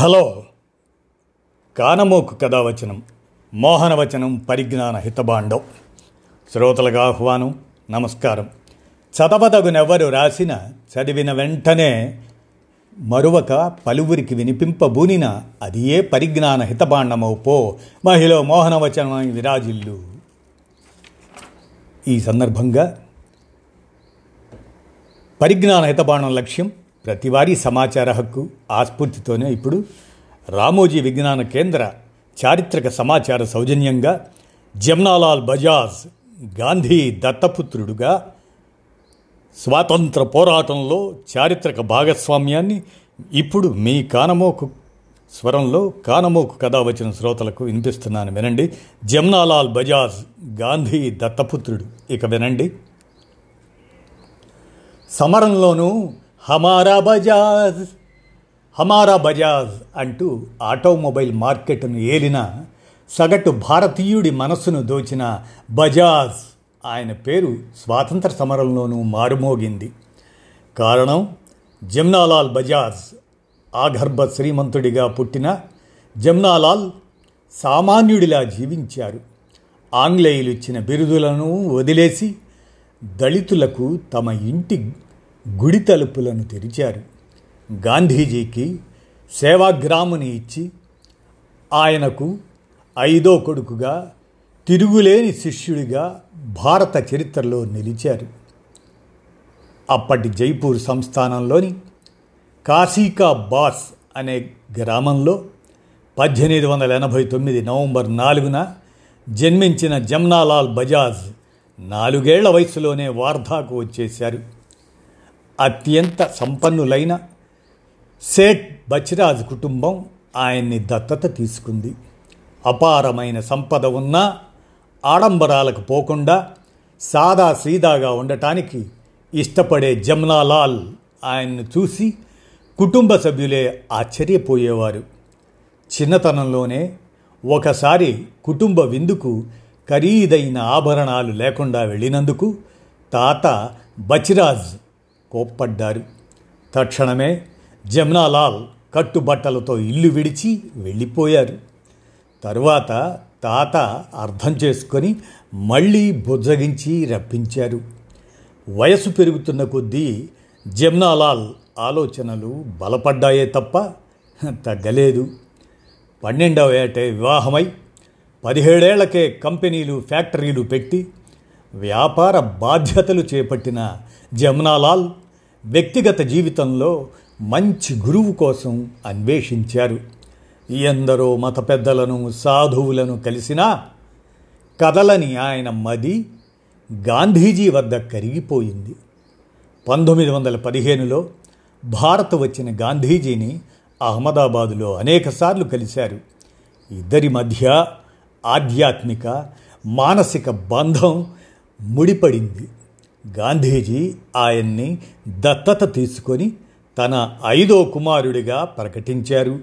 Hello. కానమోకు కథావచనం మోహనవచనం పరిజ్ఞాన హితబాండం శ్రోతలకు ఆహ్వానం నమస్కారం. చదవదగునెవ్వరు రాసిన చదివిన వెంటనే మరువక పలువురికి వినిపింపబూనిన అది ఏ పరిజ్ఞాన హితభాండమవు పో మహిళ మోహనవచనం విరాజిల్లు. ఈ సందర్భంగా పరిజ్ఞాన హితబాండం లక్ష్యం ప్రతివారీ సమాచార హక్కు ఆస్ఫూర్తితోనే ఇప్పుడు రామోజీ విజ్ఞాన కేంద్ర చారిత్రక సమాచార సౌజన్యంగా జమ్నాలాల్ బజాజ్ గాంధీ దత్తపుత్రుడుగా స్వాతంత్ర పోరాటంలో చారిత్రక భాగస్వామ్యాన్ని ఇప్పుడు మీ కానమోకు స్వరంలో కానమోకు కథ వచ్చిన శ్రోతలకు వినిపిస్తున్నాను. వినండి. జమ్నాలాల్ బజాజ్ గాంధీ దత్తపుత్రుడు. ఇక వినండి. సమరంలోనూ హమారా బజాజ్ హమారా బజాజ్ అంటూ ఆటోమొబైల్ మార్కెట్ను ఏలిన సగటు భారతీయుడి మనస్సును దోచిన బజాజ్ ఆయన పేరు స్వాతంత్ర సమరంలోనూ మారుమోగింది. కారణం జమ్నాలాల్ బజాజ్ ఆగర్భ శ్రీమంతుడిగా పుట్టిన జమ్నాలాల్ సామాన్యుడిలా జీవించారు. ఆంగ్లేయులు ఇచ్చిన బిరుదులను వదిలేసి దళితులకు తమ ఇంటి గుడి తలుపులను తెరిచారు. గాంధీజీకి సేవాగ్రాముని ఇచ్చి ఆయనకు ఐదో కొడుకుగా తిరుగులేని శిష్యుడిగా భారత చరిత్రలో నిలిచారు. అప్పటి జైపూర్ సంస్థానంలోని కాశీకా బాస్ అనే గ్రామంలో పద్దెనిమిది వందల ఎనభై తొమ్మిది నవంబర్ నాలుగున జన్మించిన జమ్నాలాల్ బజాజ్ నాలుగేళ్ళ వయసులోనే వార్ధాకు వచ్చేశారు. అత్యంత సంపన్నులైన సేట్ బచిరాజ్ కుటుంబం ఆయన్ని దత్తత తీసుకుంది. అపారమైన సంపద ఉన్నా ఆడంబరాలకు పోకుండా సాదా సీదాగా ఉండటానికి ఇష్టపడే జమ్నాలాల్ ఆయన్ను చూసి కుటుంబ సభ్యులే ఆశ్చర్యపోయేవారు. చిన్నతనంలోనే ఒకసారి కుటుంబ విందుకు ఖరీదైన ఆభరణాలు లేకుండా వెళ్ళినందుకు తాత బచిరాజ్ కోప్పడ్డారు. తక్షణమే జమ్నాలాల్ కట్టుబట్టలతో ఇల్లు విడిచి వెళ్ళిపోయారు. తరువాత తాత అర్థం చేసుకొని మళ్ళీ బుజ్జగించి రప్పించారు. వయసు పెరుగుతున్న కొద్దీ జమ్నాలాల్ ఆలోచనలు బలపడ్డాయే తప్ప తగ్గలేదు. పన్నెండవ ఏటే వివాహమై పదిహేడేళ్ళకే కంపెనీలు ఫ్యాక్టరీలు పెట్టి వ్యాపార బాధ్యతలు చేపట్టిన జమ్నాలాల్ వ్యక్తిగత జీవితంలో మంచి గురువు కోసం అన్వేషించారు. ఎందరో మత పెద్దలను సాధువులను కలిసినా కదలని ఆయన మది గాంధీజీ వద్ద కరిగిపోయింది. పంతొమ్మిది వందల పదిహేనులో భారత్ వచ్చిన గాంధీజీని అహ్మదాబాదులో అనేకసార్లు కలిశారు. ఇద్దరి మధ్య ఆధ్యాత్మిక మానసిక బంధం ముడిపడింది. గాంధీజీ ఆయన్ని దత్తత తీసుకొని తన ఐదో కుమారుడిగా ప్రకటించారు.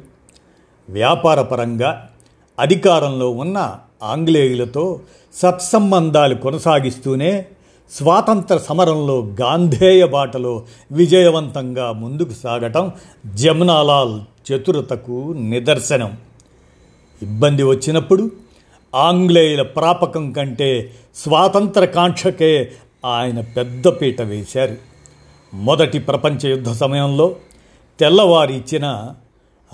వ్యాపారపరంగా అధికారంలో ఉన్న ఆంగ్లేయులతో సత్సంబంధాలు కొనసాగిస్తూనే స్వాతంత్ర సమరంలో గాంధేయ బాటలో విజయవంతంగా ముందుకు సాగటం జమునాలాల్ చతురతకు నిదర్శనం. ఇబ్బంది వచ్చినప్పుడు ఆంగ్లేయుల ప్రాపకం కంటే స్వాతంత్ర కాంక్షకే ఆయన పెద్దపీట వేశారు. మొదటి ప్రపంచ యుద్ధ సమయంలో తెల్లవారి ఇచ్చిన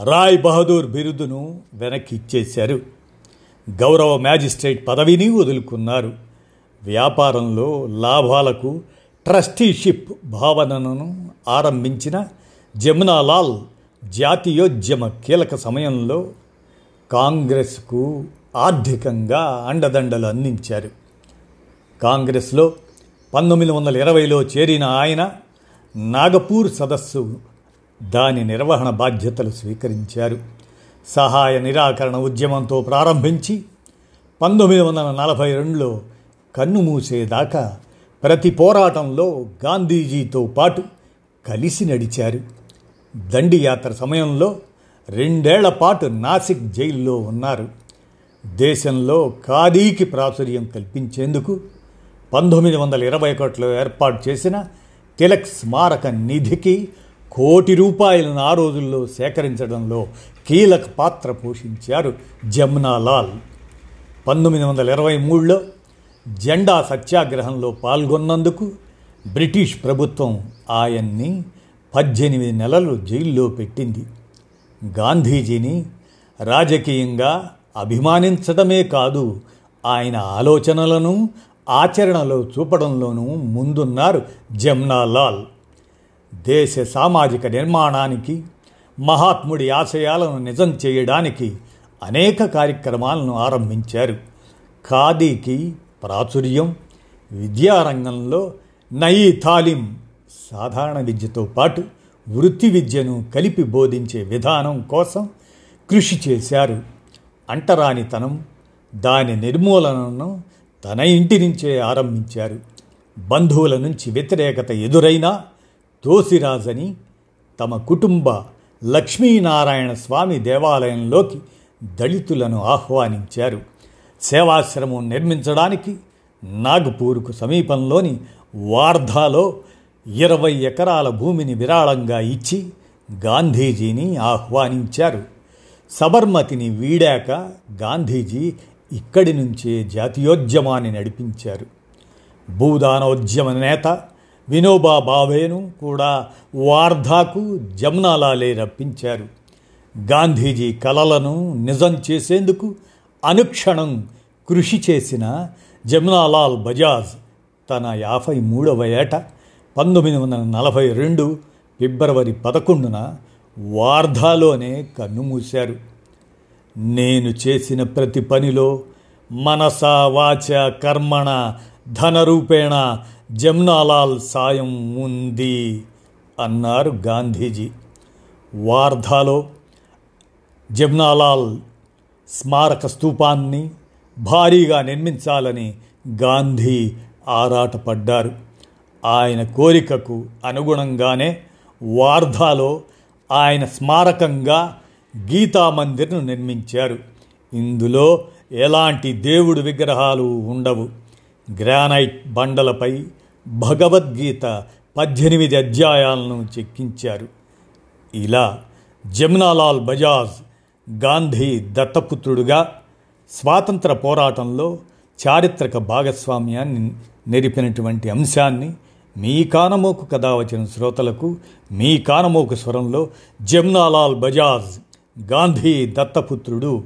రాయ్ బహదూర్ బిరుదును వెనక్కి ఇచ్చేశారు గౌరవ మ్యాజిస్ట్రేట్ పదవిని వదులుకున్నారు. వ్యాపారంలో లాభాలకు ట్రస్టీషిప్ భావనను ఆరంభించిన జమునాలాల్ జాతీయోద్యమ కీలక సమయంలో కాంగ్రెస్కు ఆర్థికంగా అండదండలు అందించారు. కాంగ్రెస్లో పంతొమ్మిది వందల ఇరవైలో చేరిన ఆయన నాగపూర్ సదస్సు దాని నిర్వహణ బాధ్యతలు స్వీకరించారు. సహాయ నిరాకరణ ఉద్యమంతో ప్రారంభించి పంతొమ్మిది వందల నలభై రెండులో కన్ను మూసేదాకా ప్రతి పోరాటంలో గాంధీజీతో పాటు కలిసి నడిచారు. దండి యాత్ర సమయంలో రెండేళ్ళ పాటు నాసిక్ జైల్లో ఉన్నారు. దేశంలో ఖాదీకి ప్రాచుర్యం కల్పించేందుకు పంతొమ్మిది వందల ఇరవై ఒకటిలో ఏర్పాటు చేసిన తిలక్ స్మారక నిధికి కోటి రూపాయలను ఆ రోజుల్లో సేకరించడంలో కీలక పాత్ర పోషించారు జమునాలాల్. పంతొమ్మిది వందల ఇరవై మూడులో జెండా సత్యాగ్రహంలో పాల్గొన్నందుకు బ్రిటిష్ ప్రభుత్వం ఆయన్ని పద్దెనిమిది నెలలు జైల్లో పెట్టింది. గాంధీజీని రాజకీయంగా అభిమానించడమే కాదు ఆయన ఆలోచనలను ఆచరణలో చూపడంలోనూ ముందున్నారు జమ్నాలాల్. దేశ సామాజిక నిర్మాణానికి మహాత్ముడి ఆశయాలను నిజం చేయడానికి అనేక కార్యక్రమాలను ఆరంభించారు. ఖాదీకి ప్రాచుర్యం విద్యారంగంలో నయీ తాలిం సాధారణ విద్యతో పాటు వృత్తి విద్యను కలిపి బోధించే విధానం కోసం కృషి చేశారు. అంటరానితనం దాని నిర్మూలనను తన ఇంటి నుంచే ఆరంభించారు. బంధువుల నుంచి వ్యతిరేకత ఎదురైనా తోసిరాజని తమ కుటుంబ లక్ష్మీనారాయణ స్వామి దేవాలయంలోకి దళితులను ఆహ్వానించారు. సేవాశ్రమం నిర్మించడానికి నాగపూర్కు సమీపంలోని వార్ధాలో ఇరవై ఎకరాల భూమిని విరాళంగా ఇచ్చి గాంధీజీని ఆహ్వానించారు. సబర్మతిని వీడాక గాంధీజీ ఇక్కడి నుంచే జాతీయోద్యమాన్ని నడిపించారు. భూదానోద్యమ నేత వినోబా భావేను కూడా వార్ధాకు జమ్నాలాలే రప్పించారు. గాంధీజీ కలలను నిజం చేసేందుకు అనుక్షణం కృషి చేసిన జమ్నాలాల్ బజాజ్ తన యాభై మూడవ ఏట పంతొమ్మిది వందల నలభై రెండు ఫిబ్రవరి పదకొండున వార్ధాలోనే కన్నుమూశారు నేను చేసిన ప్రతి పనిలో మనస వాచ కర్మణ ధనరూపేణ జమ్నాలాల్ సాయం ఉంది అన్నారు గాంధీజీ. వార్ధాలో జమ్నాలాల్ స్మారక స్తూపాన్ని భారీగా నిర్మించాలని గాంధీ ఆరాటపడ్డారు. ఆయన కోరికకు అనుగుణంగానే వార్ధాలో ఆయన స్మారకంగా గీతామందిర్ను నిర్మించారు. ఇందులో ఎలాంటి దేవుడు విగ్రహాలు ఉండవు. గ్రానైట్ బండలపై భగవద్గీత పద్దెనిమిది అధ్యాయాలను చెక్కించారు. ఇలా జమునాలాల్ బజాజ్ గాంధీ దత్తపుత్రుడుగా స్వాతంత్ర పోరాటంలో చారిత్రక భాగస్వామ్యాన్ని నెరిపినటువంటి అంశాన్ని మీ కానమోకు కథ వచ్చిన శ్రోతలకు మీ కానమోకు స్వరంలో జమునాలాల్ బజాజ్ గాంధీ దత్తపుత్రుడు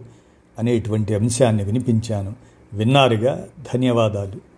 అనేటువంటి అంశాన్ని వినిపించాను. విన్నారుగా? ధన్యవాదాలు.